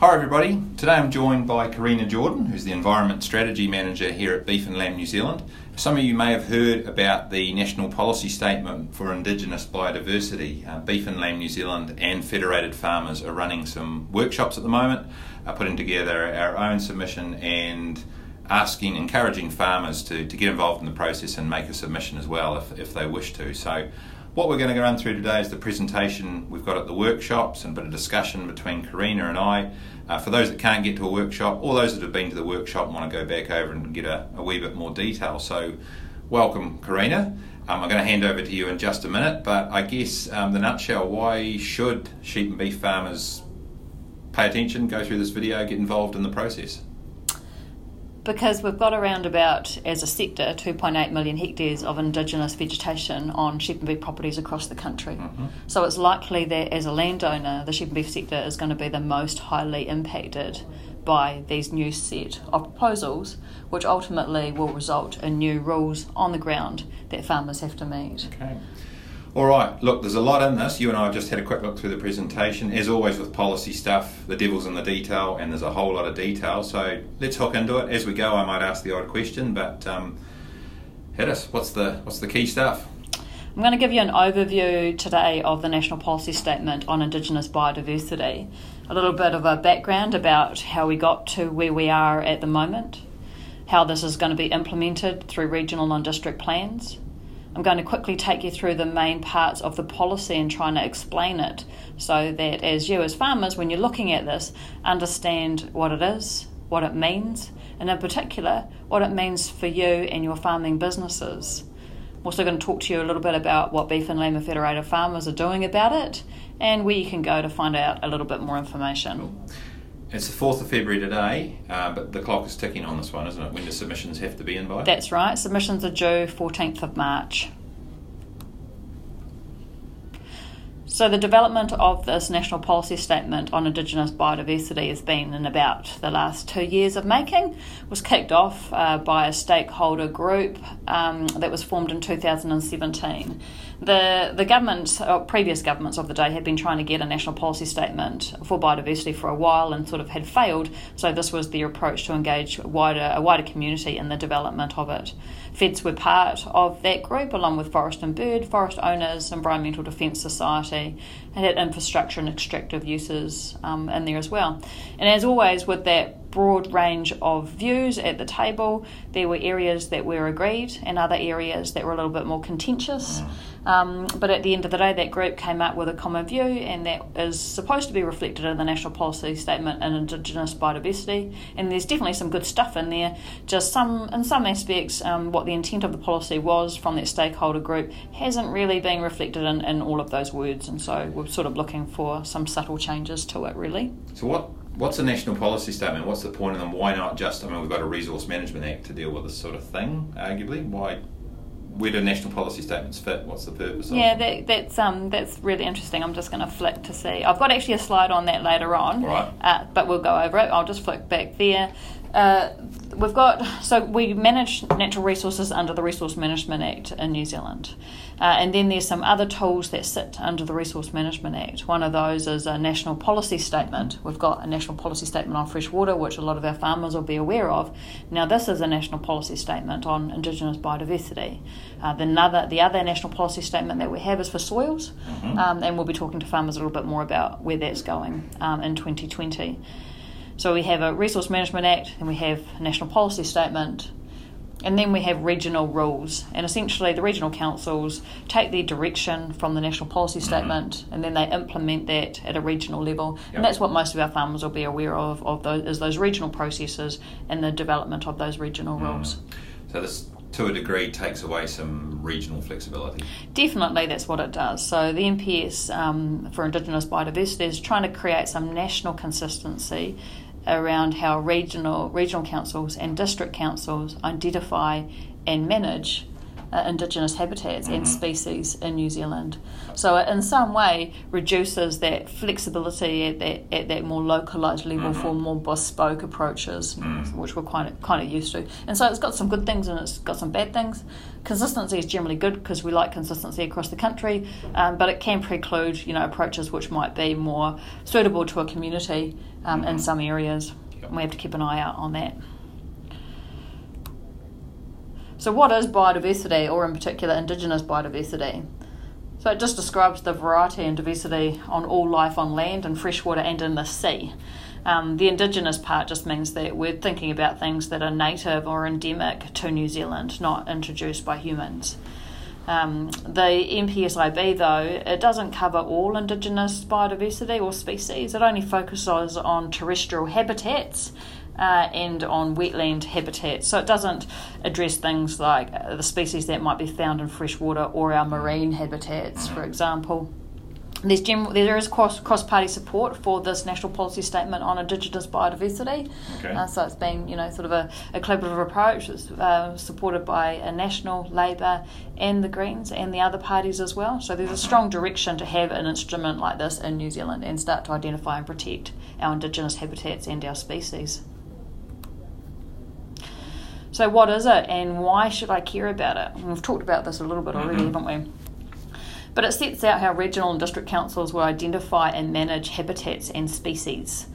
Hi everybody, today I'm joined by Karina Jordan, who's the Environment Strategy Manager here at Beef and Lamb New Zealand. Some of you may have heard about the National Policy Statement for Indigenous Biodiversity. Uh, Beef and Lamb New Zealand and Federated Farmers are running some workshops at the moment, uh, putting together our own submission and asking, encouraging farmers to, to get involved in the process and make a submission as well if, if they wish to. So what we're going to run through today is the presentation we've got at the workshops and a bit of discussion between Karina and I. Uh, for those that can't get to a workshop, or those that have been to the workshop and want to go back over and get a, a wee bit more detail. So, welcome, Karina. Um, I'm going to hand over to you in just a minute, but I guess um, the nutshell why should sheep and beef farmers pay attention, go through this video, get involved in the process? Because we've got around about, as a sector, 2.8 million hectares of indigenous vegetation on sheep and beef properties across the country. Mm-hmm. So it's likely that as a landowner, the sheep and beef sector is going to be the most highly impacted by these new set of proposals, which ultimately will result in new rules on the ground that farmers have to meet. Okay. All right, look, there's a lot in this. You and I have just had a quick look through the presentation. As always with policy stuff, the devil's in the detail, and there's a whole lot of detail. So let's hook into it. As we go, I might ask the odd question, but um, hit us. What's the what's the key stuff? I'm going to give you an overview today of the National Policy Statement on Indigenous Biodiversity, a little bit of a background about how we got to where we are at the moment, how this is going to be implemented through regional and district plans I'm going to quickly take you through the main parts of the policy and trying to explain it so that as you, as farmers, when you're looking at this, understand what it is, what it means, and in particular, what it means for you and your farming businesses. I'm also going to talk to you a little bit about what Beef and Lamb Federated Farmers are doing about it and where you can go to find out a little bit more information. Cool. It's the 4th of February today, uh, but the clock is ticking on this one, isn't it? When the submissions have to be in by? That's right. Submissions are due 14th of March. So, the development of this national policy statement on Indigenous biodiversity has been in about the last two years of making. It was kicked off uh, by a stakeholder group um, that was formed in 2017. The the government, or previous governments of the day, had been trying to get a national policy statement for biodiversity for a while and sort of had failed. So this was the approach to engage wider a wider community in the development of it. Feds were part of that group, along with Forest and Bird, forest owners, Environmental Defence Society, and had infrastructure and extractive uses um, in there as well. And as always, with that broad range of views at the table, there were areas that were agreed and other areas that were a little bit more contentious. Mm. Um, but at the end of the day, that group came up with a common view, and that is supposed to be reflected in the National Policy Statement on Indigenous Biodiversity. And there's definitely some good stuff in there. Just some, in some aspects, um, what the intent of the policy was from that stakeholder group hasn't really been reflected in, in all of those words. And so we're sort of looking for some subtle changes to it, really. So what what's a national policy statement? What's the point of them? Why not just? I mean, we've got a Resource Management Act to deal with this sort of thing. Arguably, why where do national policy statements fit? What's the purpose? Yeah, that, that's um, that's really interesting. I'm just going to flick to see. I've got actually a slide on that later on, right. uh, but we'll go over it. I'll just flick back there. Uh, we've got so we manage natural resources under the Resource Management Act in New Zealand, uh, and then there's some other tools that sit under the Resource Management Act. One of those is a national policy statement. We've got a national policy statement on fresh water, which a lot of our farmers will be aware of. Now, this is a national policy statement on Indigenous biodiversity. Uh, the other the other national policy statement that we have is for soils, mm-hmm. um, and we'll be talking to farmers a little bit more about where that's going um, in 2020. So we have a Resource Management Act, and we have a National Policy Statement, and then we have regional rules. And essentially, the regional councils take their direction from the National Policy. Statement, mm-hmm. and then they implement that at a regional level. Yep. And that's what most of our farmers will be aware of, of those, is those regional processes and the development of those regional mm. rules. So this to a degree takes away some regional flexibility. Definitely, that's what it does. So the NPS um, for Indigenous biodiversity is trying to create some national consistency around how regional regional councils and district councils identify and manage uh, Indigenous habitats mm-hmm. and species in New Zealand. So it in some way reduces that flexibility at that, at that more localised level mm-hmm. for more bespoke approaches, mm-hmm. which we're kind of, kind of used to. And so it's got some good things and it's got some bad things. Consistency is generally good because we like consistency across the country, um, but it can preclude you know approaches which might be more suitable to a community um, in mm-hmm. some areas. Yep. We have to keep an eye out on that. So, what is biodiversity, or in particular, Indigenous biodiversity? So, it just describes the variety and diversity on all life on land and freshwater and in the sea. Um, the Indigenous part just means that we're thinking about things that are native or endemic to New Zealand, not introduced by humans. Um, the NPSIB, though, it doesn't cover all Indigenous biodiversity or species. It only focuses on terrestrial habitats uh, and on wetland habitats. So it doesn't address things like uh, the species that might be found in freshwater or our marine habitats, for example. There's general, there is cross cross party support for this national policy statement on Indigenous biodiversity. Okay. Uh, so it's been you know sort of a, a collaborative approach. It's uh, supported by a National, Labour, and the Greens, and the other parties as well. So there's a strong direction to have an instrument like this in New Zealand and start to identify and protect our Indigenous habitats and our species. So, what is it and why should I care about it? And we've talked about this a little bit already, mm-hmm. haven't we? But it sets out how regional and district councils will identify and manage habitats and species.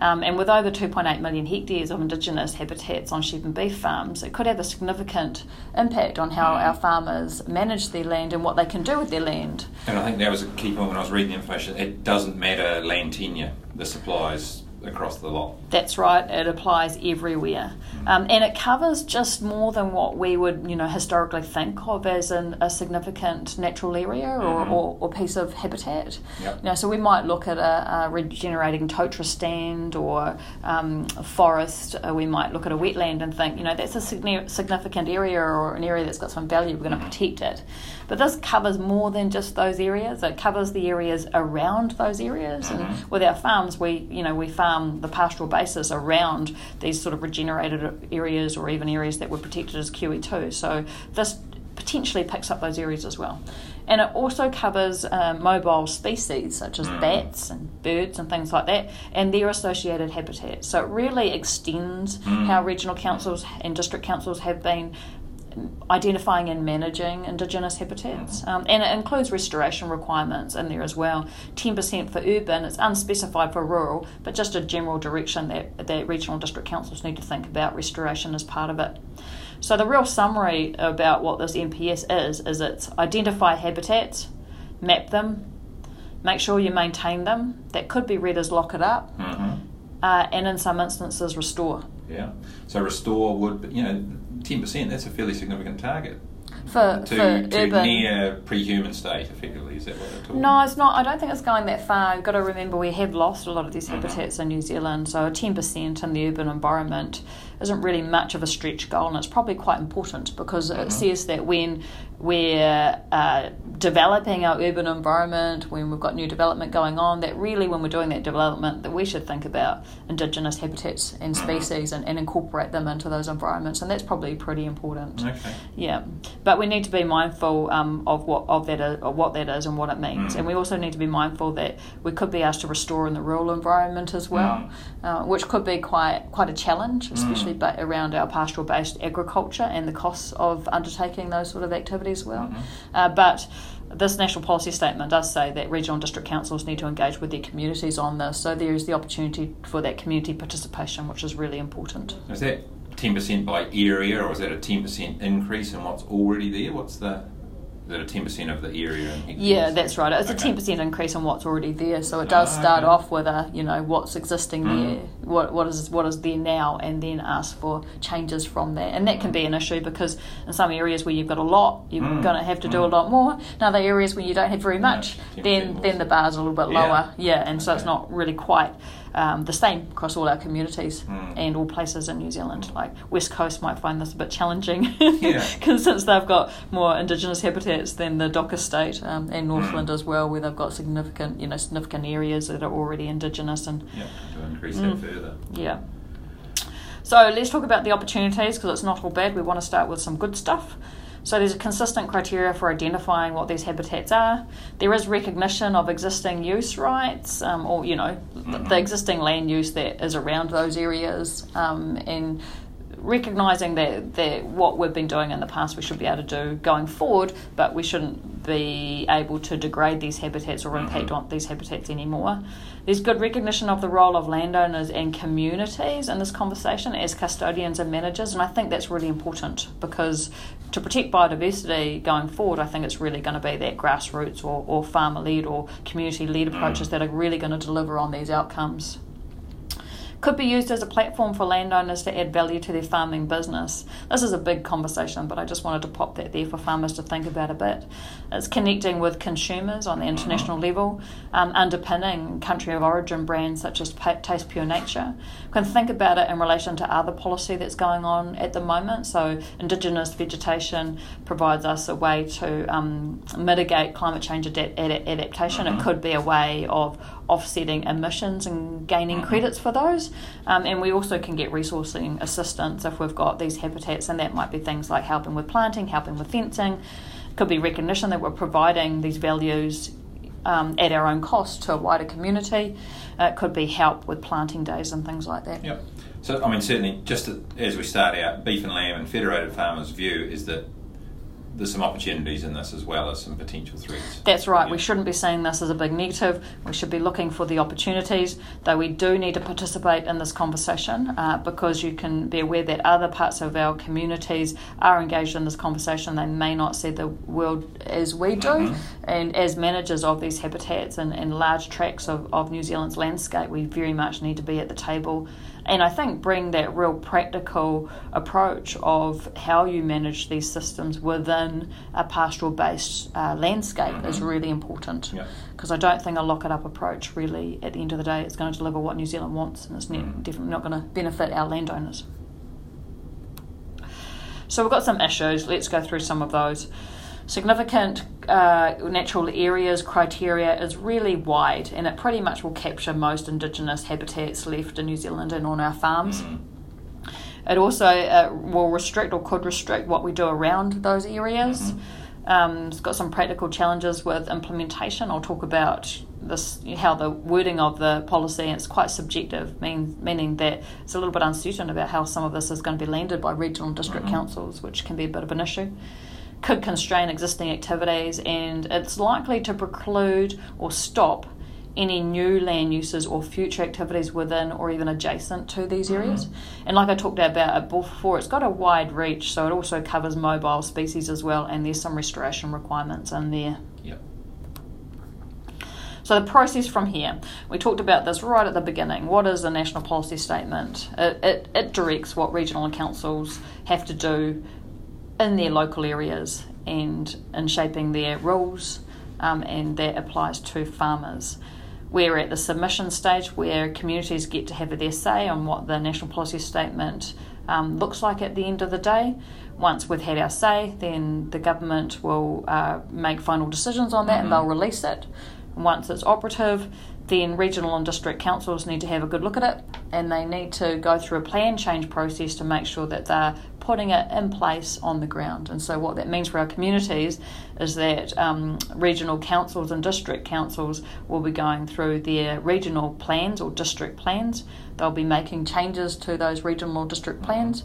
Um, and with over 2.8 million hectares of Indigenous habitats on sheep and beef farms, it could have a significant impact on how our farmers manage their land and what they can do with their land. And I think that was a key point when I was reading the information. It doesn't matter land tenure, this applies across the lot. That's right. It applies everywhere, mm-hmm. um, and it covers just more than what we would, you know, historically think of as an, a significant natural area or, mm-hmm. or, or, piece of habitat. Yep. You know, so we might look at a, a regenerating totara stand or um, a forest. Uh, we might look at a wetland and think, you know, that's a significant area or an area that's got some value. We're going to mm-hmm. protect it. But this covers more than just those areas. It covers the areas around those areas. And mm-hmm. with our farms, we, you know, we farm the pastoral basis around these sort of regenerated areas or even areas that were protected as QE2. So this potentially picks up those areas as well. And it also covers uh, mobile species such as mm. bats and birds and things like that, and their associated habitats. So it really extends mm. how regional councils and district councils have been identifying and managing Indigenous habitats. Um, and it includes restoration requirements in there as well. 10% for urban, it's unspecified for rural, but just a general direction that, that regional district councils need to think about restoration as part of it. So, the real summary about what this NPS is is it's identify habitats, map them, make sure you maintain them. That could be read as lock it up, mm-hmm. uh, and in some instances, restore. Yeah. So, restore would, you know, 10%, that's a fairly significant target. For, to, for to urban. near pre-human state, effectively, is that what they're talking? No, it's not. I don't think it's going that far. You've got to remember we have lost a lot of these mm-hmm. habitats mm-hmm. in New Zealand, so ten percent in the urban environment isn't really much of a stretch goal, and it's probably quite important because mm-hmm. it says that when we're uh, developing our urban environment, when we've got new development going on, that really when we're doing that development, that we should think about indigenous habitats and mm-hmm. species and, and incorporate them into those environments, and that's probably pretty important. Okay. Yeah, but we need to be mindful um, of what of that is, of what that is and what it means, mm. and we also need to be mindful that we could be asked to restore in the rural environment as well, mm. uh, which could be quite quite a challenge, especially mm. But around our pastoral based agriculture and the costs of undertaking those sort of activities well. Mm-hmm. Uh, but this national policy statement does say that regional and district councils need to engage with their communities on this. So there is the opportunity for that community participation, which is really important. Is that 10% by area, or is that a 10% increase in what's already there? What's the that a ten percent of the area? yeah, that's right. It's okay. a ten percent increase on what's already there. So it does ah, start okay. off with a you know what's existing mm. there, what what is what is there now, and then ask for changes from that. And that can be an issue because in some areas where you've got a lot, you're mm. going to have to do mm. a lot more. In other areas where you don't have very much, yeah, then then the bar's a little bit lower. Yeah, yeah and so okay. it's not really quite um, the same across all our communities mm. and all places in New Zealand. Like West Coast might find this a bit challenging because yeah. since they've got more Indigenous habitats than the DOC estate um, and Northland mm. as well, where they've got significant you know significant areas that are already Indigenous and yeah, to increase mm, that further. Yeah. So let's talk about the opportunities because it's not all bad. We want to start with some good stuff. So there's a consistent criteria for identifying what these habitats are. There is recognition of existing use rights, um, or you know, mm-hmm. the, existing land use that is around those areas, um, and recognizing that, that what we've been doing in the past we should be able to do going forward, but we shouldn't be able to degrade these habitats or impact mm-hmm. on these habitats anymore. There's good recognition of the role of landowners and communities in this conversation as custodians and managers, and I think that's really important because to protect biodiversity going forward, I think it's really going to be that grassroots or, or farmer led or community led approaches mm. that are really going to deliver on these outcomes could be used as a platform for landowners to add value to their farming business. This is a big conversation, but I just wanted to pop that there for farmers to think about a bit. It's connecting with consumers on the international level, um, underpinning country of origin brands such as Taste Pure Nature. Can think about it in relation to other policy that's going on at the moment. So, Indigenous vegetation provides us a way to um, mitigate climate change adaptation. It could be a way of offsetting emissions and gaining mm-hmm. credits for those. Um, and we also can get resourcing assistance if we've got these habitats, and that might be things like helping with planting, helping with fencing. Could be recognition that we're providing these values um, at our own cost to a wider community. It could be help with planting days and things like that. Yep. So, I mean, certainly, just as we start out, beef and lamb and federated farmers' view is that there's some opportunities in this as well as some potential threats. That's right. Yeah. We shouldn't be seeing this as a big negative. We should be looking for the opportunities, though we do need to participate in this conversation uh, because you can be aware that other parts of our communities are engaged in this conversation. They may not see the world as we do. Mm-hmm. And as managers of these habitats and, and large tracts of, of New Zealand's landscape, we very much need to be at the table and I think bring that real practical approach of how you manage these systems within a pastoral based uh, landscape mm-hmm. is really important because yeah. I don't think a lock it up approach really at the end of the day is going to deliver what New Zealand wants and it's mm-hmm. definitely not going to benefit our landowners. So we've got some issues, let's go through some of those significant uh, natural areas criteria is really wide and it pretty much will capture most indigenous habitats left in New Zealand and on our farms. Mm. It also uh, will restrict or could restrict what we do around those areas. Mm-hmm. Um, it's got some practical challenges with implementation. I'll talk about this how the wording of the policy and it's quite subjective, mean, meaning that it's a little bit uncertain about how some of this is going to be landed by regional and district mm-hmm. councils, which can be a bit of an issue could constrain existing activities and it's likely to preclude or stop any new land uses or future activities within or even adjacent to these mm-hmm. areas. Mm-hmm. And like I talked about before, it's got a wide reach, so it also covers mobile species as well, and there's some restoration requirements in there. Yep. So the process from here, we talked about this right at the beginning. What is a national policy statement? It, it, it directs what regional councils have to do in their local areas and in shaping their rules, um, and that applies to farmers. We're at the submission stage where communities get to have their say on what the national policy statement um, looks like at the end of the day. Once we've had our say, then the government will uh, make final decisions on that mm-hmm. and they'll release it. Once it's operative, then regional and district councils need to have a good look at it and they need to go through a plan change process to make sure that they're putting it in place on the ground. And so, what that means for our communities is that um, regional councils and district councils will be going through their regional plans or district plans. They'll be making changes to those regional or district plans.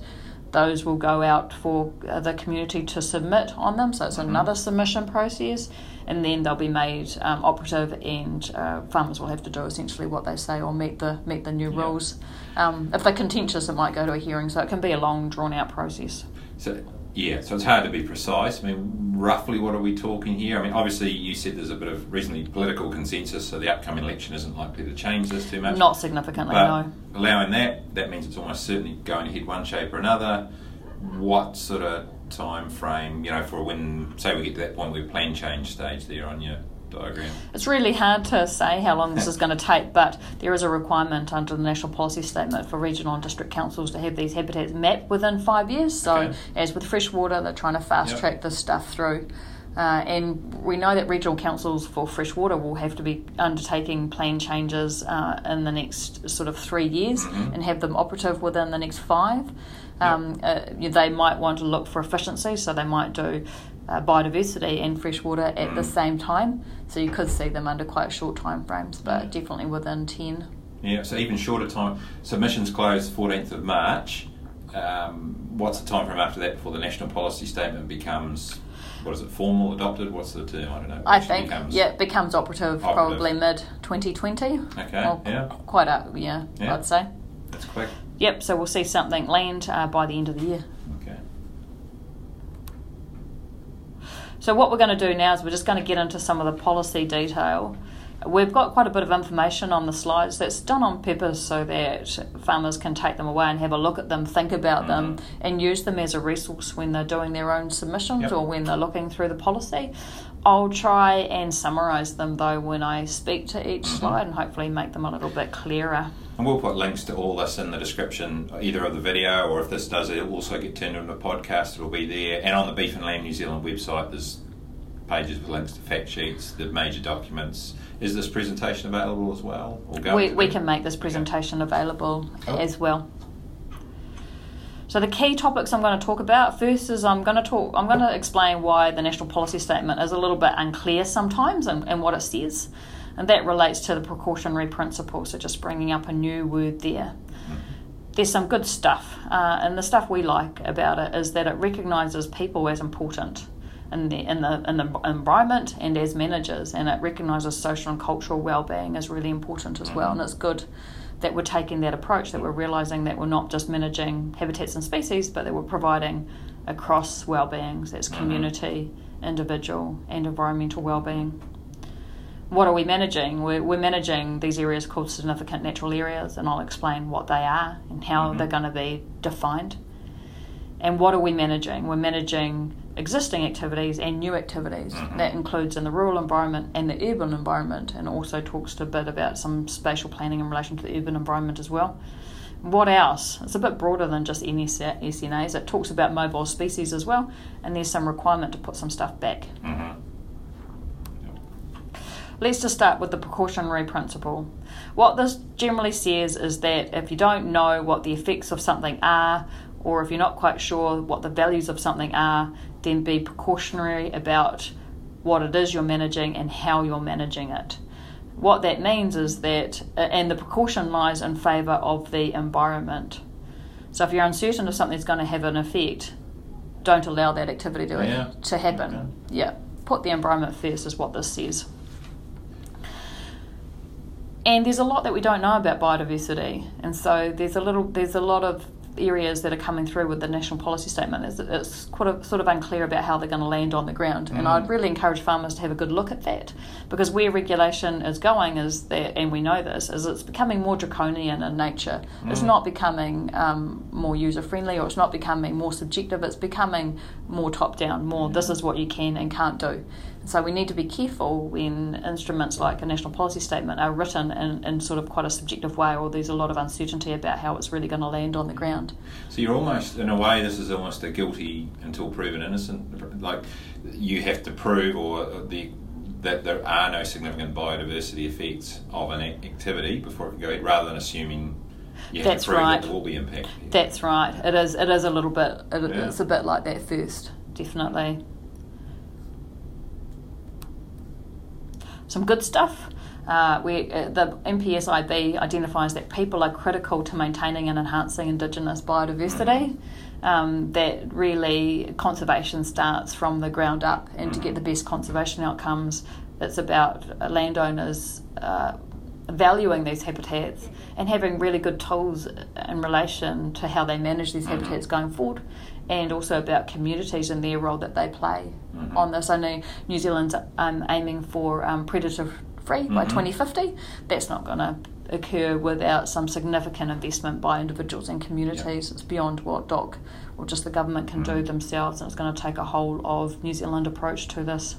Those will go out for uh, the community to submit on them, so it's mm-hmm. another submission process and then they'll be made um, operative, and uh, farmers will have to do essentially what they say or meet the meet the new yeah. rules. Um, if they're contentious, it might go to a hearing, so it can be a long, drawn out process. So yeah, so it's hard to be precise. I mean, roughly, what are we talking here? I mean, obviously, you said there's a bit of reasonably political consensus, so the upcoming election isn't likely to change this too much. Not significantly, but no. Allowing that, that means it's almost certainly going ahead one shape or another. What sort of time frame, you know, for when, say, we get to that point where plan change stage there on your diagram? It's really hard to say how long this is going to take, but there is a requirement under the National Policy Statement for regional and district councils to have these habitats mapped within five years. So, okay. as with freshwater, they're trying to fast yep. track this stuff through. Uh, and we know that regional councils for freshwater will have to be undertaking plan changes uh, in the next sort of three years Mhm. and have them operative within the next five. Um, uh, they might want to look for efficiency, so they might do uh, biodiversity and freshwater at the Mhm. same time. So you could see them under quite short time frames, but Yeah. definitely within 10. Yeah, so even shorter time. Submissions close 14th of March. Um, what's the time frame after that before the national policy statement becomes, what is it, formal, adopted? What's the term? I don't know. I think, becomes- yeah, it becomes operative, Operative. probably mid 2020. Okay, Or yeah. Quite a, yeah, Yeah. I'd say. That's quick. Yep, so we'll see something land uh, by the end of the year. Okay. So what we're going to do now is we're just going to get into some of the policy detail. We've got quite a bit of information on the slides that's done on purpose so that farmers can take them away and have a look at them, think about them, Mhm. and use them as a resource when they're doing their own submissions Yep. or when they're looking through the policy. I'll try and summarise them though when I speak to each Mhm. slide and hopefully make them a little bit clearer. And we'll put links to all this in the description, either of the video or if this does it will also get turned into a podcast, it'll be there. And on the Beef and Lamb New Zealand website, there's pages with links to fact sheets, the major documents. Is this presentation available as well? We, we can make this Okay. presentation available Cool. as well. So the key topics I'm going to talk about first is I'm going to talk I'm going to explain why the national policy statement is a little bit unclear sometimes and, and what it says. And that relates to the precautionary principle, so just bringing up a new word there. There's some good stuff, uh, and the stuff we like about it is that it recognises people as important in the, in, the, in the environment and as managers, and it recognises social and cultural well-being as really important as well. And it's good that we're taking that approach, that we're realising that we're not just managing habitats and species, but that we're providing across well-beings, that's Mhm. community, individual, and environmental well-being what are we managing? We're, we're managing these areas called significant natural areas, and I'll explain what they are and how Mhm. they're going to be defined. And what are we managing? We're managing existing activities and new activities. Mhm. That includes in the rural environment and the urban environment, and also talks a bit about some spatial planning in relation to the urban environment as well. What else? It's a bit broader than just SNAs. It talks about mobile species as well, and there's some requirement to put some stuff back. Mhm. Let's just start with the precautionary principle. What this generally says is that if you don't know what the effects of something are, or if you're not quite sure what the values of something are, then be precautionary about what it is you're managing and how you're managing it. What that means is that, uh, and the precaution lies in favour of the environment. So if you're uncertain if something's going to have an effect, don't allow that activity to, Yeah. to happen. Okay. Yeah, put the environment first, is what this says. And there's a lot that we don't know about biodiversity, and so there's a little, there's a lot of areas that are coming through with the national policy statement. It's, it's quite a, sort of unclear about how they're going to land on the ground, and Mm. I'd really encourage farmers to have a good look at that because where regulation is going is that, and we know this, is it's becoming more draconian in nature. It's Mm. not becoming um, more user friendly, or it's not becoming more subjective. It's becoming more top down. More this is what you can and can't do. So we need to be careful when instruments like a national policy statement are written in, in sort of quite a subjective way, or there's a lot of uncertainty about how it's really going to land on the ground. So you're almost, in a way, this is almost a guilty until proven innocent. Like you have to prove or the that there are no significant biodiversity effects of an activity before it can go ahead, rather than assuming you That's right. that there will be impact. That's right. It is. It is a little bit. It, Yeah. It's a bit like that first, definitely. Some good stuff. Uh, we, uh, the NPSIB identifies that people are critical to maintaining and enhancing Indigenous biodiversity. Um, that really conservation starts from the ground up, and to get the best conservation outcomes, it's about landowners uh, valuing these habitats and having really good tools in relation to how they manage these habitats going forward, and also about communities and their role that they play Mhm. on this. I know New Zealand's um, aiming for um, predator free by Mhm. 2050. That's not going to occur without some significant investment by individuals and communities. It's beyond what DOC or just the government can do Mhm. themselves, and it's going to take a whole of New Zealand approach to this.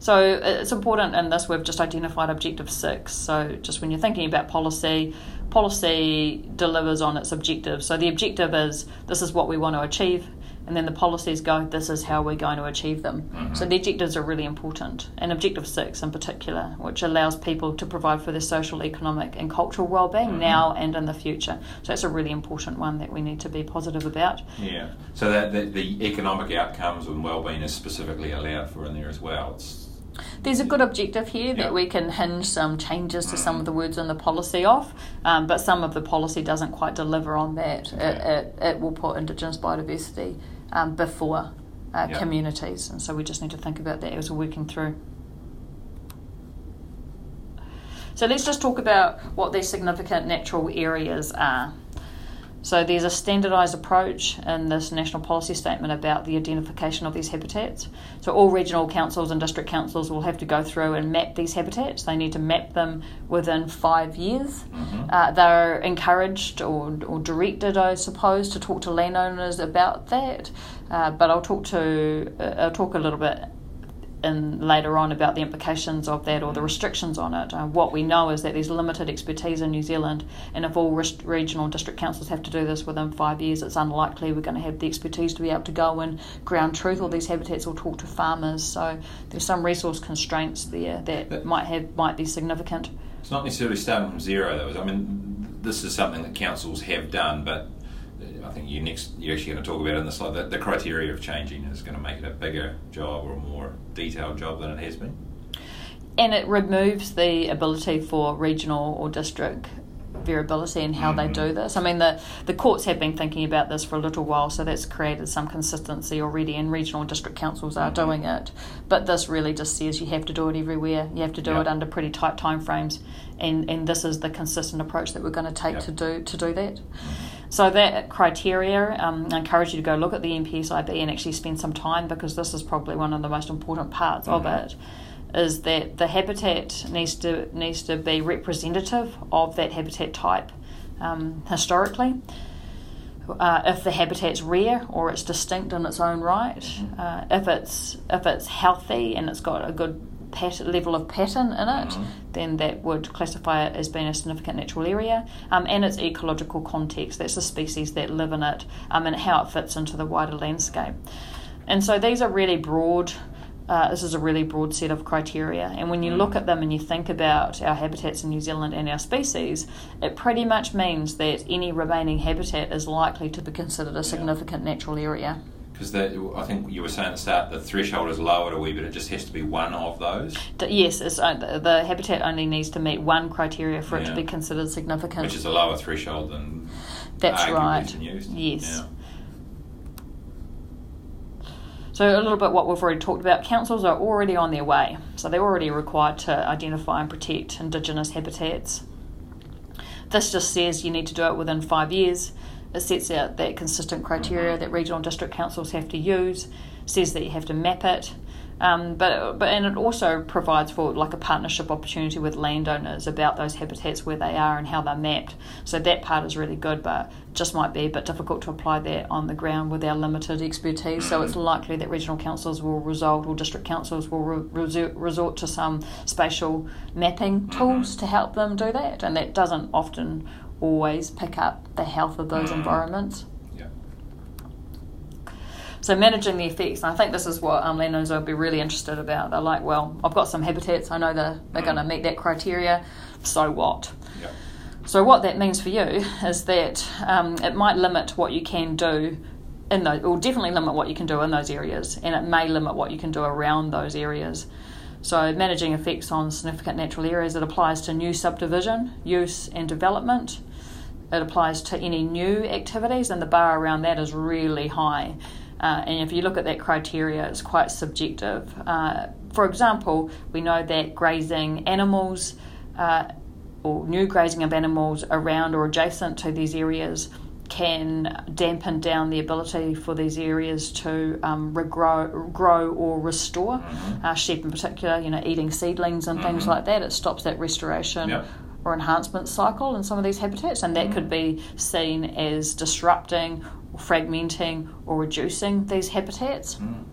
So it's important in this we've just identified objective six. So just when you're thinking about policy, policy delivers on its objectives. So the objective is this is what we want to achieve. and then the policies go, this is how we're going to achieve them. Mm-hmm. So the objectives are really important, and Objective 6 in particular, which allows people to provide for their social, economic, and cultural well-being Mm-hmm. now and in the future. So it's a really important one that we need to be positive about. Yeah. So that, that the economic outcomes and well-being is specifically allowed for in there as well. It's There's a good objective here Yeah. that we can hinge some changes to some of the words in the policy off, um, but some of the policy doesn't quite deliver on that. It, Okay. it, it will put Indigenous biodiversity um, before uh, Yeah. communities, and so we just need to think about that as we're working through. So let's just talk about what these significant natural areas are. So there's a standardised approach in this national policy statement about the identification of these habitats. So all regional councils and district councils will have to go through and map these habitats. They need to map them within five years. Uh, they're encouraged or, or directed, I suppose, to talk to landowners about that. Uh, but I'll talk to uh, I'll talk a little bit in later on about the implications of that or the restrictions on it. Uh, what we know is that there's limited expertise in New Zealand, and if all rest- regional district councils have to do this within five years, it's unlikely we're going to have the expertise to be able to go and ground truth all these habitats or talk to farmers. So there's some resource constraints there that But- might have might be significant. It's not necessarily starting from zero, though. I mean, this is something that councils have done, but I think you next you're actually going to talk about in the slide that the criteria of changing is going to make it a bigger job or a more detailed job than it has been. and it removes the ability for regional or district variability in how they Mhm. do this. I mean, the the courts have been thinking about this for a little while, so that's created some consistency already, and regional and district councils are Mhm. doing it. But this really just says you have to do it everywhere. You have to do Yeah. it under pretty tight timeframes, and and this is the consistent approach that we're going to take Yeah. to do to do that. So that criteria, um, I encourage you to go look at the NPSIB and actually spend some time because this is probably one of the most important parts of Mhm. it. Is that the habitat needs to needs to be representative of that habitat type um, historically. Uh, if the habitat's rare or it's distinct in its own right, uh, if it's if it's healthy and it's got a good pat- level of pattern in it, Mhm. then that would classify it as being a significant natural area, um, and its ecological context. That's the species that live in it, um, and how it fits into the wider landscape. And so these are really broad. Uh, this is a really broad set of criteria, and when you look at them and you think about our habitats in New Zealand and our species, it pretty much means that any remaining habitat is likely to be considered a significant natural area. Because I think you were saying at the start the threshold is lowered a wee bit. It just has to be one of those, D- Yes, it's, uh, the, habitat only needs to meet one criteria for it to be considered significant. which is a lower threshold than That's right. Yes. Yeah. So a little bit what we've already talked about. Councils are already on their way, so they're already required to identify and protect Indigenous habitats. This just says you need to do it within five years. It sets out that consistent criteria that regional district councils have to use. Says that you have to map it, um, but but and it also provides for like a partnership opportunity with landowners about those habitats where they are and how they're mapped. So that part is really good, but just might be a bit difficult to apply that on the ground with our limited expertise. So it's likely that regional councils will result or district councils will re- resort, resort to some spatial mapping tools to help them do that, and that doesn't often always pick up the health of those Mm. environments. Yeah. So managing the effects, and I think this is what um, landowners will be really interested about. They're like, well, I've got some habitats. I know they're, they're going to meet that criteria. So what? Yeah. So what that means for you is that um, it might limit what you can do in those, or definitely limit what you can do in those areas, and it may limit what you can do around those areas. So managing effects on significant natural areas, it applies to new subdivision, use and development. It applies to any new activities, and the bar around that is really high. Uh, and if you look at that criteria, it's quite subjective. Uh, for example, we know that grazing animals uh, or new grazing of animals around or adjacent to these areas can dampen down the ability for these areas to um, regrow, grow or restore. Mhm. Uh, sheep, in particular, you know, eating seedlings and things Mhm. like that, it stops that restoration Yep. Or enhancement cycle in some of these habitats, and that could be seen as disrupting, or fragmenting, or reducing these habitats. Mm.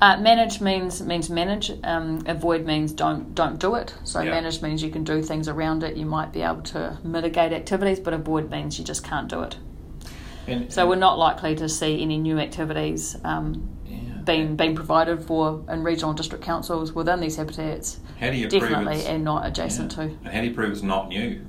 Uh, manage means means manage. Um, avoid means don't don't do it. So Yeah. manage means you can do things around it. You might be able to mitigate activities, but avoid means you just can't do it. And- so we're not likely to see any new activities um. Being being provided for in regional district councils within these habitats. How do you Definitely, and not adjacent Yeah. to. And how do you prove it's not new?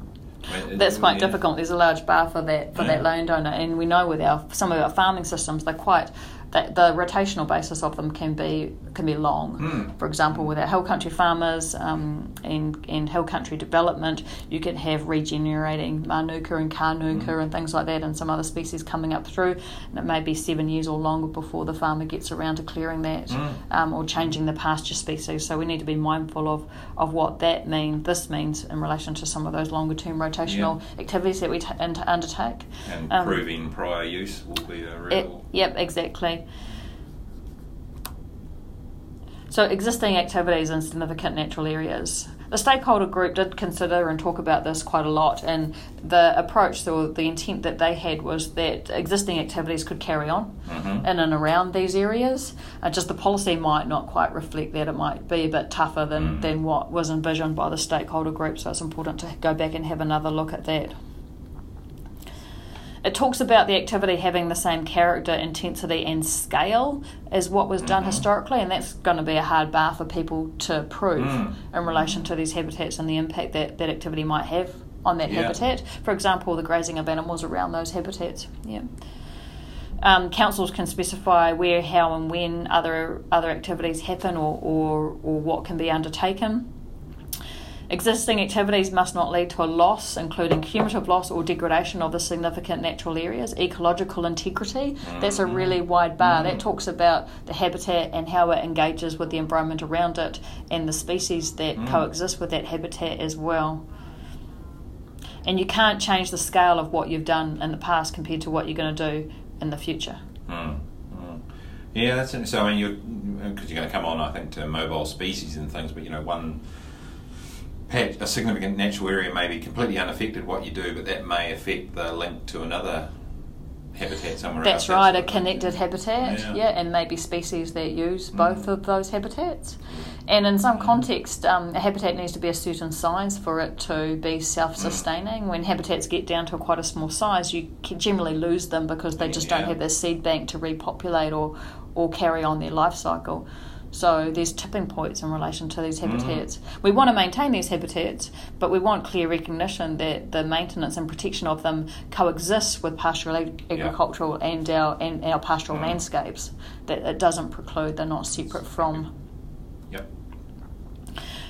That's quite yeah. difficult. There's a large bar for that for that Yeah. landowner, and we know with our some of our farming systems, they're quite that the rotational basis of them can be can be long. Mm. For example, with our hill country farmers um, and and hill country development, you can have regenerating manuka and kanuka Mm. and things like that, and some other species coming up through. And it may be seven years or longer before the farmer gets around to clearing that Mm. um, or changing the pasture species. So we need to be mindful of, of what that mean. This means in relation to some of those longer term rotational activities that we t- undertake. And Um, proving prior use will be a real. It, yep, exactly. So, existing activities in significant natural areas. The stakeholder group did consider and talk about this quite a lot, and the approach or the intent that they had was that existing activities could carry on Mhm. in and around these areas. Uh, just the policy might not quite reflect that. It might be a bit tougher than, Mm. than what was envisioned by the stakeholder group, so it's important to go back and have another look at that. It talks about the activity having the same character, intensity, and scale as what was done Mhm. historically, and that's going to be a hard bar for people to prove Mm. in relation to these habitats and the impact that that activity might have on that Yeah. habitat. For example, the grazing of animals around those habitats. Yeah. Um, councils can specify where, how, and when other other activities happen, or, or, or what can be undertaken. Existing activities must not lead to a loss, including cumulative loss or degradation of the significant natural areas. Ecological integrity, that's a really wide bar. That talks about the habitat and how it engages with the environment around it and the species that Mm. coexist with that habitat as well. And you can't change the scale of what you've done in the past compared to what you're going to do in the future. Mm. Yeah, that's interesting. So, I mean, you're because you're going to come on, I think, to mobile species and things, but you know, one patch, a significant natural area may be completely unaffected what you do, but that may affect the link to another habitat somewhere else. That's that right, sort a connected habitat, Yeah. yeah. and maybe species that use Mm. both of those habitats. And in some context, um, a habitat needs to be a certain size for it to be self-sustaining. When habitats get down to quite a small size, you generally lose them because they just don't have their seed bank to repopulate or, or carry on their life cycle. So there's tipping points in relation to these Mm. habitats. We want to maintain these habitats, but we want clear recognition that the maintenance and protection of them coexists with pastoral ag- agricultural and our and our pastoral Mm. landscapes. That it doesn't preclude; they're not separate from. Yep.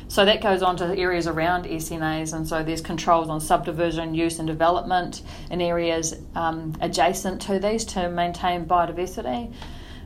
So that goes on to areas around SNAs, and so there's controls on subdivision, use, and development in areas um, adjacent to these to maintain biodiversity.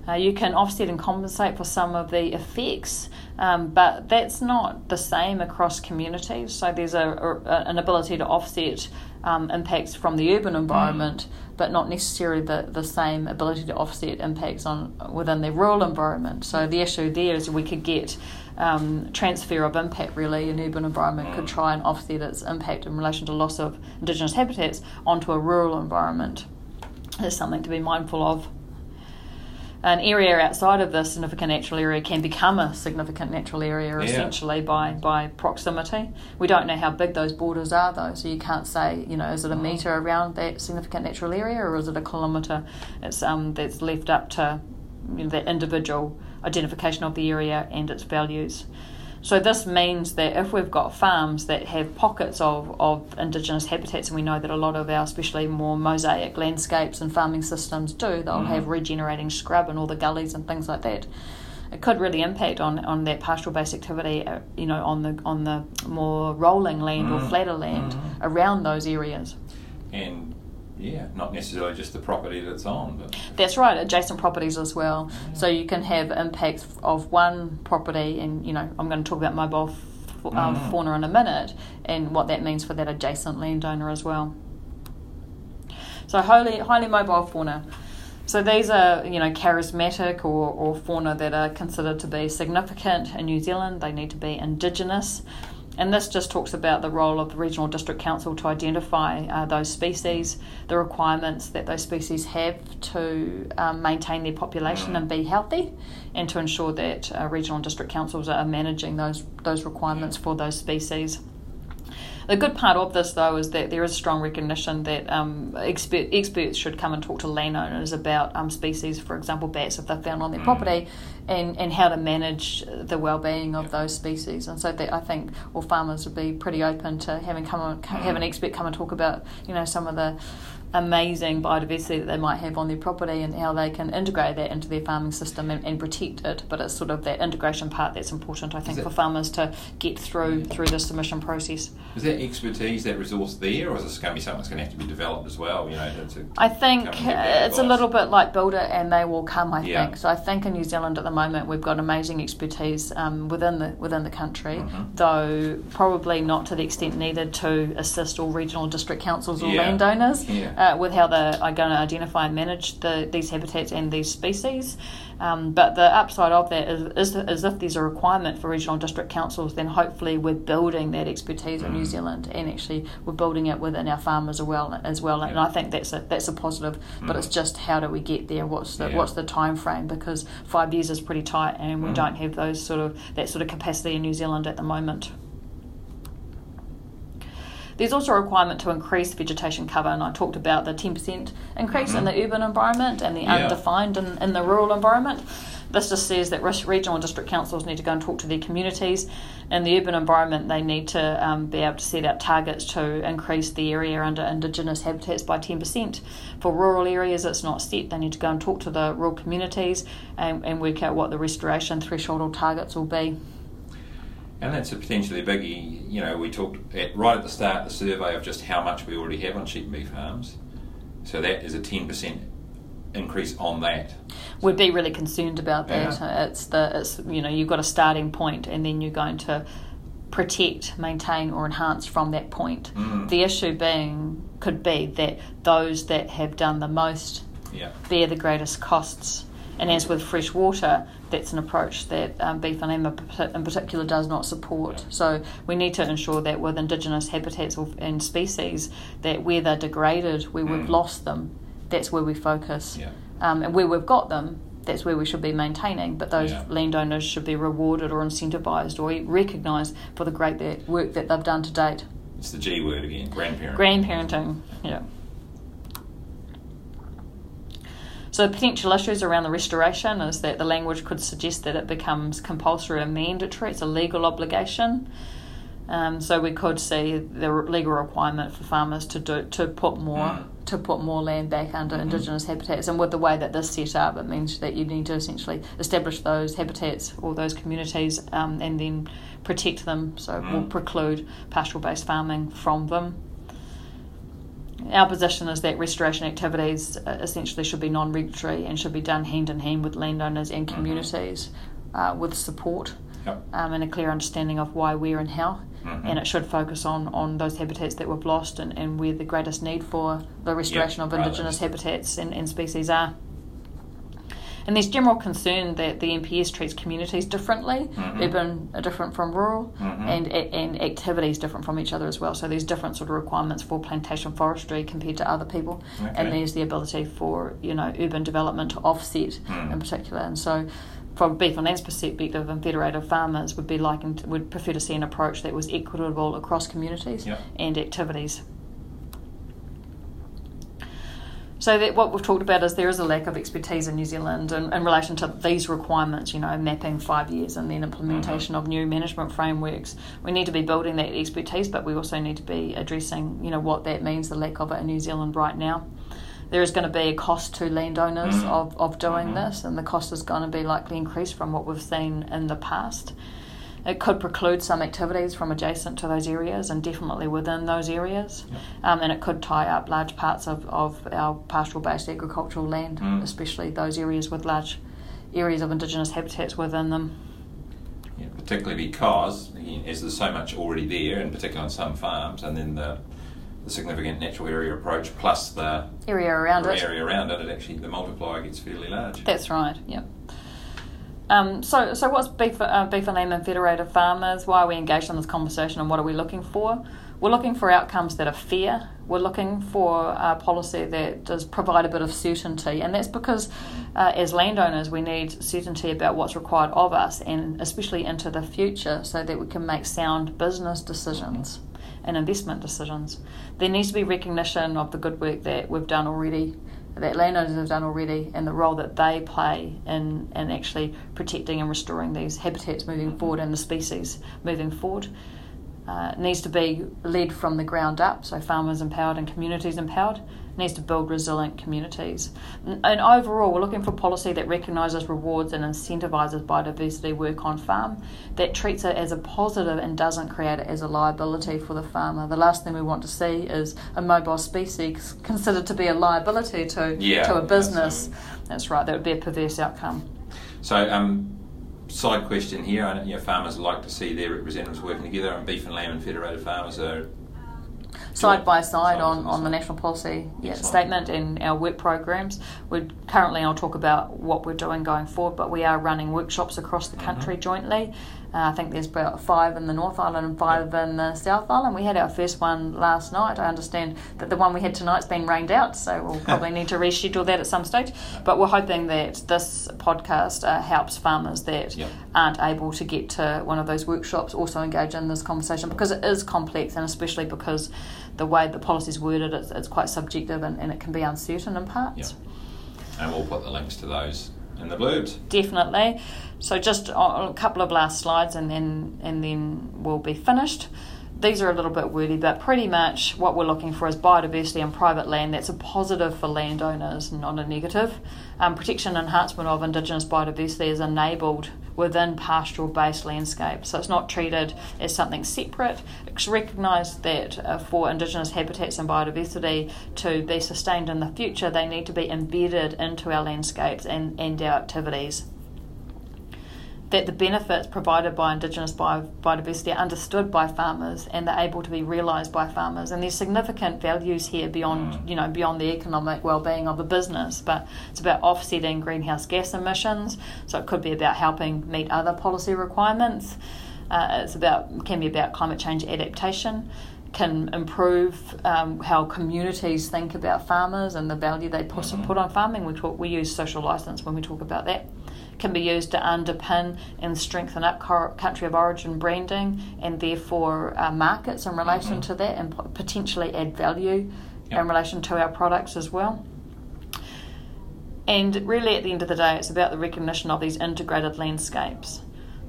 Uh, you can offset and compensate for some of the effects, um, but that's not the same across communities. So there's a, a an ability to offset um, impacts from the urban environment, but not necessarily the, the same ability to offset impacts on within the rural environment. So the issue there is we could get um, transfer of impact really an urban environment could try and offset its impact in relation to loss of indigenous habitats onto a rural environment. There's something to be mindful of. An area outside of the significant natural area can become a significant natural area Yeah. essentially by, by proximity. We don't know how big those borders are though, so you can't say, you know, is it a metre around that significant natural area or is it a kilometre? It's um, that's left up to you know, the individual identification of the area and its values. So this means that if we've got farms that have pockets of, of indigenous habitats, and we know that a lot of our, especially more mosaic landscapes and farming systems do, they'll Mhm. have regenerating scrub and all the gullies and things like that. It could really impact on, on that pastoral based activity, uh, you know, on the on the more rolling land or Mm. flatter land Mhm. around those areas. And yeah, not necessarily just the property that's on, but That's right, adjacent properties as well. So you can have impacts of one property, and you know, I'm going to talk about mobile f- um, Mm. fauna in a minute, and what that means for that adjacent landowner as well. So highly, highly mobile fauna. So these are, you know, charismatic or, or fauna that are considered to be significant in New Zealand. They need to be indigenous. And this just talks about the role of the regional district council to identify uh, those species, the requirements that those species have to um, maintain their population and be healthy, and to ensure that uh, regional and district councils are managing those those requirements for those species. The good part of this, though, is that there is strong recognition that um, expert, experts should come and talk to landowners about um, species, for example, bats if they're found on their mm. property, and, and how to manage the well-being of those species. And so that I think all farmers would be pretty open to having come on, mm. have an expert come and talk about, you know, some of the amazing biodiversity that they might have on their property and how they can integrate that into their farming system and, and protect it. But it's sort of that integration part that's important, I think, for farmers to get through mm. through the submission process. Is that expertise, that resource there, or is this going to be something that's going to have to be developed as well? You know, to, I think it's a little bit like build it and they will come. I yeah. think so. I think in New Zealand at the moment we've got amazing expertise um, within the within the country, mm-hmm. though probably not to the extent needed to assist all regional district councils or yeah. landowners. Yeah uh, with how they are going to identify and manage the, these habitats and these species. Um, but the upside of that is, is, is, if there's a requirement for regional district councils, then hopefully we're building that expertise mm. in New mm. Zealand, and actually we're building it within our farmers as well. As well, yeah. and I think that's a that's a positive. Mm. But it's just how do we get there? What's the yeah. what's the time frame? Because five years is pretty tight, and we mm. don't have those sort of that sort of capacity in New Zealand at the moment. There's also a requirement to increase vegetation cover, and I talked about the 10% increase mm-hmm. in the urban environment and the yeah. undefined in, in the rural environment. This just says that regional and district councils need to go and talk to their communities. In the urban environment, they need to um, be able to set out targets to increase the area under Indigenous habitats by 10%. For rural areas, it's not set. They need to go and talk to the rural communities and, and work out what the restoration threshold or targets will be. And that's a potentially biggie. You know, we talked at, right at the start the survey of just how much we already have on sheep and beef farms. So that is a ten percent increase on that. We'd be really concerned about that. Yeah. It's the it's you know you've got a starting point and then you're going to protect, maintain, or enhance from that point. Mm. The issue being could be that those that have done the most yeah. bear the greatest costs. And as with fresh water, that's an approach that um, Beef and Lamb in particular does not support. So we need to ensure that with Indigenous habitats and species, that where they're degraded, where mm. we've lost them, that's where we focus. Yeah. Um, and where we've got them, that's where we should be maintaining. But those yeah. landowners should be rewarded or incentivised or recognised for the great that work that they've done to date. It's the G word again, grandparenting. Grandparenting, yeah. So potential issues around the restoration is that the language could suggest that it becomes compulsory or mandatory. It's a legal obligation. Um, so we could see the legal requirement for farmers to do to put more mm. to put more land back under mm-hmm. indigenous habitats, and with the way that this set up, it means that you need to essentially establish those habitats or those communities, um, and then protect them. So mm. we'll preclude pastoral based farming from them our position is that restoration activities uh, essentially should be non regulatory and should be done hand in hand with landowners and mm-hmm. communities mm-hmm. uh, with support yep. um, and a clear understanding of why, where, and how. Mm-hmm. And it should focus on, on those habitats that we've lost and, and where the greatest need for the restoration yep, of indigenous habitats and, and species are. And there's general concern that the NPS treats communities differently, mm-hmm. urban are different from rural, mm-hmm. and and activities different from each other as well. So there's different sort of requirements for plantation forestry compared to other people, okay. and there's the ability for you know urban development to offset mm. in particular. And so from beef and lamb's perspective and federated farmers would be liking would prefer to see an approach that was equitable across communities yep. and activities. So that what we've talked about is there is a lack of expertise in New Zealand in, in relation to these requirements, you know, mapping five years and then implementation mm-hmm. of new management frameworks. We need to be building that expertise, but we also need to be addressing, you know, what that means, the lack of it in New Zealand right now. There is going to be a cost to landowners mm-hmm. of, of doing mm-hmm. this, and the cost is going to be likely increased from what we've seen in the past. It could preclude some activities from adjacent to those areas and definitely within those areas. Yep. Um, and it could tie up large parts of, of our pastoral based agricultural land, mm. especially those areas with large areas of indigenous habitats within them. Yeah, particularly because, as there's so much already there, and particularly on some farms, and then the the significant natural area approach plus the area around it. Area around it, it actually the multiplier gets fairly large. That's right. Yep. Um, so, so what's beef, uh, beef and lamb and federated farmers? Why are we engaged in this conversation, and what are we looking for? We're looking for outcomes that are fair. We're looking for a policy that does provide a bit of certainty, and that's because, uh, as landowners, we need certainty about what's required of us, and especially into the future, so that we can make sound business decisions. and investment decisions. There needs to be recognition of the good work that we've done already, that landowners have done already, and the role that they play in, in actually protecting and restoring these habitats moving forward and the species moving forward. Uh, needs to be led from the ground up, so farmers empowered and communities empowered needs to build resilient communities. And overall, we're looking for policy that recognises, rewards, and incentivises biodiversity work on farm, that treats it as a positive and doesn't create it as a liability for the farmer. The last thing we want to see is a mobile species considered to be a liability to, yeah, to a business. That's right, that would be a perverse outcome. So, um, side question here. I know, you know, farmers like to see their representatives working together, and beef and lamb and federated farmers are side by side on, on the national policy yeah, statement and our work programs. We're currently, I'll talk about what we're doing going forward, but we are running workshops across the country mm-hmm. jointly. Uh, I think there's about five in the North Island and five in the South Island. We had our first one last night. I understand that the one we had tonight's been rained out, so we'll probably need to reschedule that at some stage. But we're hoping that this podcast uh, helps farmers that yep. aren't able to get to one of those workshops also engage in this conversation because it is complex and especially because the way the policy is worded, it's, it's quite subjective and, and it can be uncertain in parts. And we'll put the links to those in the blurbs. Definitely. So just a couple of last slides and then and then we'll be finished. These are a little bit wordy, but pretty much what we're looking for is biodiversity and private land that's a positive for landowners, not a negative. Um, protection enhancement of Indigenous biodiversity is enabled within pastoral based landscapes. So it's not treated as something separate. It's recognised that uh, for Indigenous habitats and biodiversity to be sustained in the future, they need to be embedded into our landscapes and, and our activities that the benefits provided by Indigenous biodiversity are understood by farmers and they're able to be realised by farmers. And there's significant values here beyond, mm. you know, beyond the economic well-being of a business. But it's about offsetting greenhouse gas emissions. So it could be about helping meet other policy requirements. Uh, it's about can be about climate change adaptation can improve um, how communities think about farmers and the value they put, mm-hmm. put on farming. We talk, we use social license when we talk about that can be used to underpin and strengthen up country of origin branding and therefore uh, markets in relation mm-hmm. to that and potentially add value yep. in relation to our products as well. And really, at the end of the day, it's about the recognition of these integrated landscapes.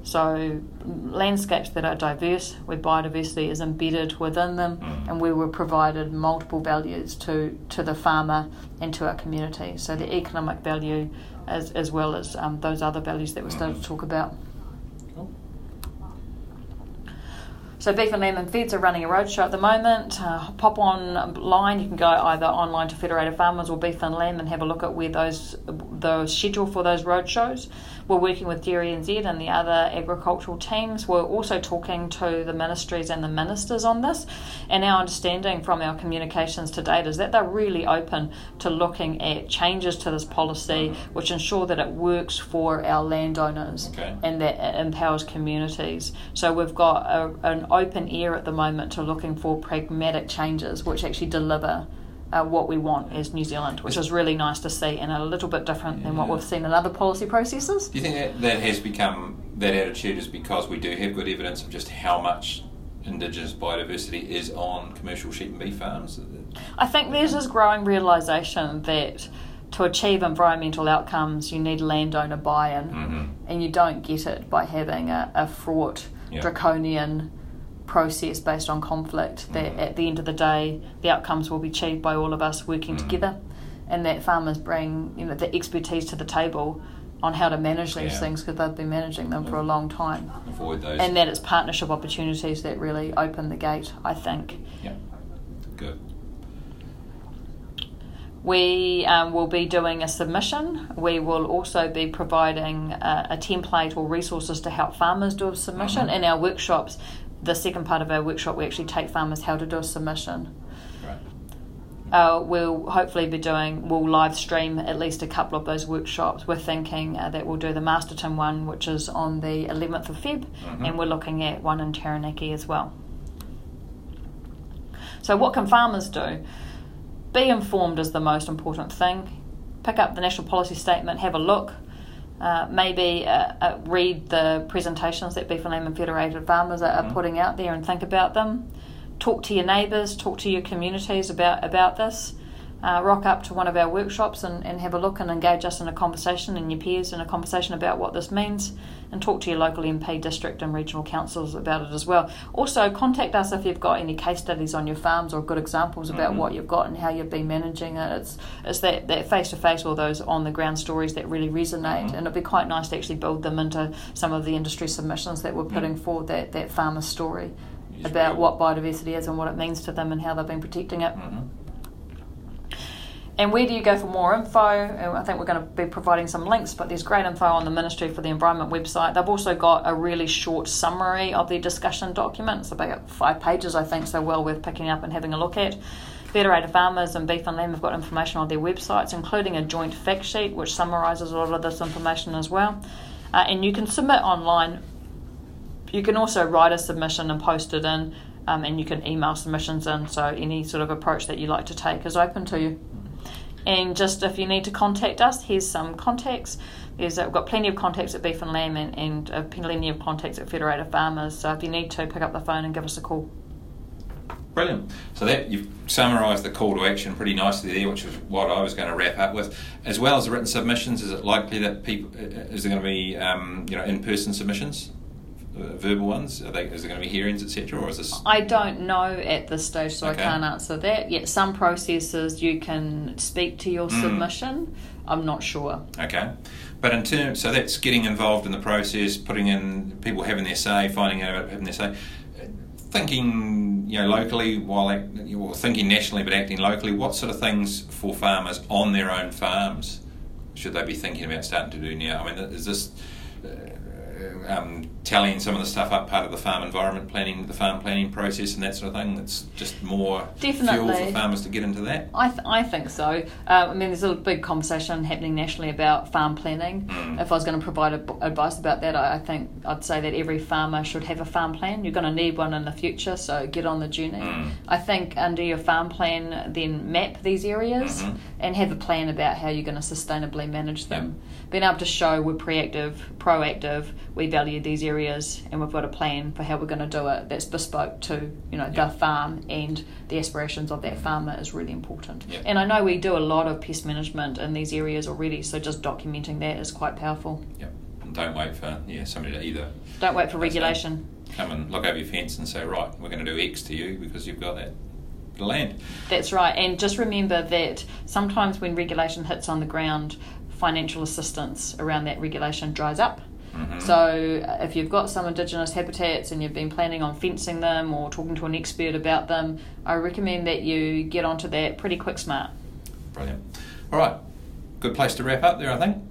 So, landscapes that are diverse, where biodiversity is embedded within them, mm. and where we're provided multiple values to, to the farmer and to our community. So, the economic value, as, as well as um, those other values that we started to talk about. So Beef and Lamb and Feds are running a roadshow at the moment. Uh, pop online. You can go either online to Federated Farmers or Beef and Lamb and have a look at where those the schedule for those roadshows. We're working with Dairy NZ and the other agricultural teams. We're also talking to the ministries and the ministers on this. And our understanding from our communications to date is that they're really open to looking at changes to this policy mm-hmm. which ensure that it works for our landowners okay. and that it empowers communities. So we've got a, an open ear at the moment to looking for pragmatic changes which actually deliver uh, what we want as New Zealand, which is really nice to see and a little bit different yeah. than what we've seen in other policy processes. Do you think that, that has become, that attitude is because we do have good evidence of just how much Indigenous biodiversity is on commercial sheep and beef farms? I think there's this growing realisation that to achieve environmental outcomes, you need landowner buy in, mm-hmm. and you don't get it by having a, a fraught, yep. draconian process based on conflict that mm. at the end of the day the outcomes will be achieved by all of us working mm. together and that farmers bring you know the expertise to the table on how to manage these yeah. things because they've been managing them for a long time avoid those and that it's partnership opportunities that really open the gate I think yeah good we um, will be doing a submission. We will also be providing a, a template or resources to help farmers do a submission. Mm-hmm. In our workshops, the second part of our workshop, we actually take farmers how to do a submission. Right. Uh, we'll hopefully be doing, we'll live stream at least a couple of those workshops. We're thinking uh, that we'll do the Masterton one, which is on the 11th of Feb, mm-hmm. and we're looking at one in Taranaki as well. So, what can farmers do? Be informed is the most important thing. Pick up the national policy statement, have a look, uh, maybe uh, uh, read the presentations that Beef and Lamb and Federated Farmers are, mm-hmm. putting out there and think about them. talk to your neighbours, talk to your communities about, about this. Uh, rock up to one of our workshops and, and have a look and engage us in a conversation and your peers in a conversation about what this means and talk to your local MP, district and regional councils about it as well. Also, contact us if you've got any case studies on your farms or good examples about mm-hmm. what you've got and how you've been managing it. It's, it's that, that face-to-face or those on-the-ground stories that really resonate mm-hmm. and it'd be quite nice to actually build them into some of the industry submissions that we're putting mm-hmm. forward, that, that farmer story about what biodiversity is and what it means to them and how they've been protecting it. Mm-hmm. And where do you go for more info? I think we're going to be providing some links, but there's great info on the Ministry for the Environment website. They've also got a really short summary of the discussion document. It's about five pages, I think, so well worth picking up and having a look at. Federated Farmers and Beef and Lamb have got information on their websites, including a joint fact sheet which summarises a lot of this information as well. Uh, and you can submit online you can also write a submission and post it in, um, and you can email submissions in. So any sort of approach that you like to take is open to you. And just if you need to contact us, here's some contacts. There's, uh, we've got plenty of contacts at Beef and Lamb and, and uh, plenty of contacts at Federated Farmers. So if you need to, pick up the phone and give us a call. Brilliant. So that you've summarised the call to action pretty nicely there, which was what I was going to wrap up with. As well as the written submissions, is it likely that people uh, is there going to be um, you know in person submissions? Uh, verbal ones? Are they, is there going to be hearings, etc., or is this? I don't know at this stage, so okay. I can't answer that yet. Some processes you can speak to your mm. submission. I'm not sure. Okay, but in terms, so that's getting involved in the process, putting in people having their say, finding out about having their say. Thinking, you know, locally while well, thinking nationally but acting locally. What sort of things for farmers on their own farms should they be thinking about starting to do now? I mean, is this uh, um, tallying some of the stuff up part of the farm environment planning, the farm planning process, and that sort of thing. It's just more Definitely. fuel for farmers to get into that. I, th- I think so. Uh, I mean, there's a big conversation happening nationally about farm planning. Mm. If I was going to provide advice about that, I, I, think I'd say that every farmer should have a farm plan. You're going to need one in the future, so get on the journey. Mm. I think under your farm plan, then map these areas mm-hmm. and have a plan about how you're going to sustainably manage them. Yep. Being able to show we're proactive, proactive, we value these areas, and we've got a plan for how we're going to do it that's bespoke to you know the farm and the aspirations of that farmer is really important. And I know we do a lot of pest management in these areas already, so just documenting that is quite powerful. Yep. And don't wait for yeah somebody to either. Don't wait for regulation. Come and look over your fence and say right, we're going to do X to you because you've got that land. That's right, and just remember that sometimes when regulation hits on the ground, financial assistance around that regulation dries up. Mm-hmm. So, uh, if you've got some Indigenous habitats and you've been planning on fencing them or talking to an expert about them, I recommend that you get onto that pretty quick smart. Brilliant. All right, good place to wrap up there, I think.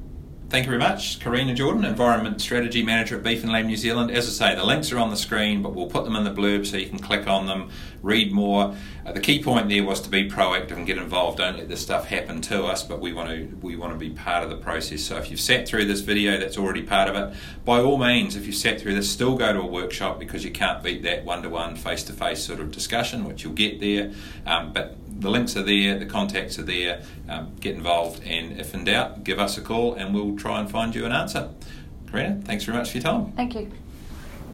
Thank you very much, Corina Jordan, Environment Strategy Manager at Beef and Lamb New Zealand. As I say, the links are on the screen, but we'll put them in the blurb so you can click on them, read more. Uh, the key point there was to be proactive and get involved. Don't let this stuff happen to us, but we want to we want to be part of the process. So if you've sat through this video, that's already part of it. By all means, if you've sat through this, still go to a workshop because you can't beat that one-to-one, face-to-face sort of discussion, which you'll get there. Um, but the links are there, the contacts are there. Um, get involved, and if in doubt, give us a call and we'll try and find you an answer. Corina, thanks very much for your time. Thank you.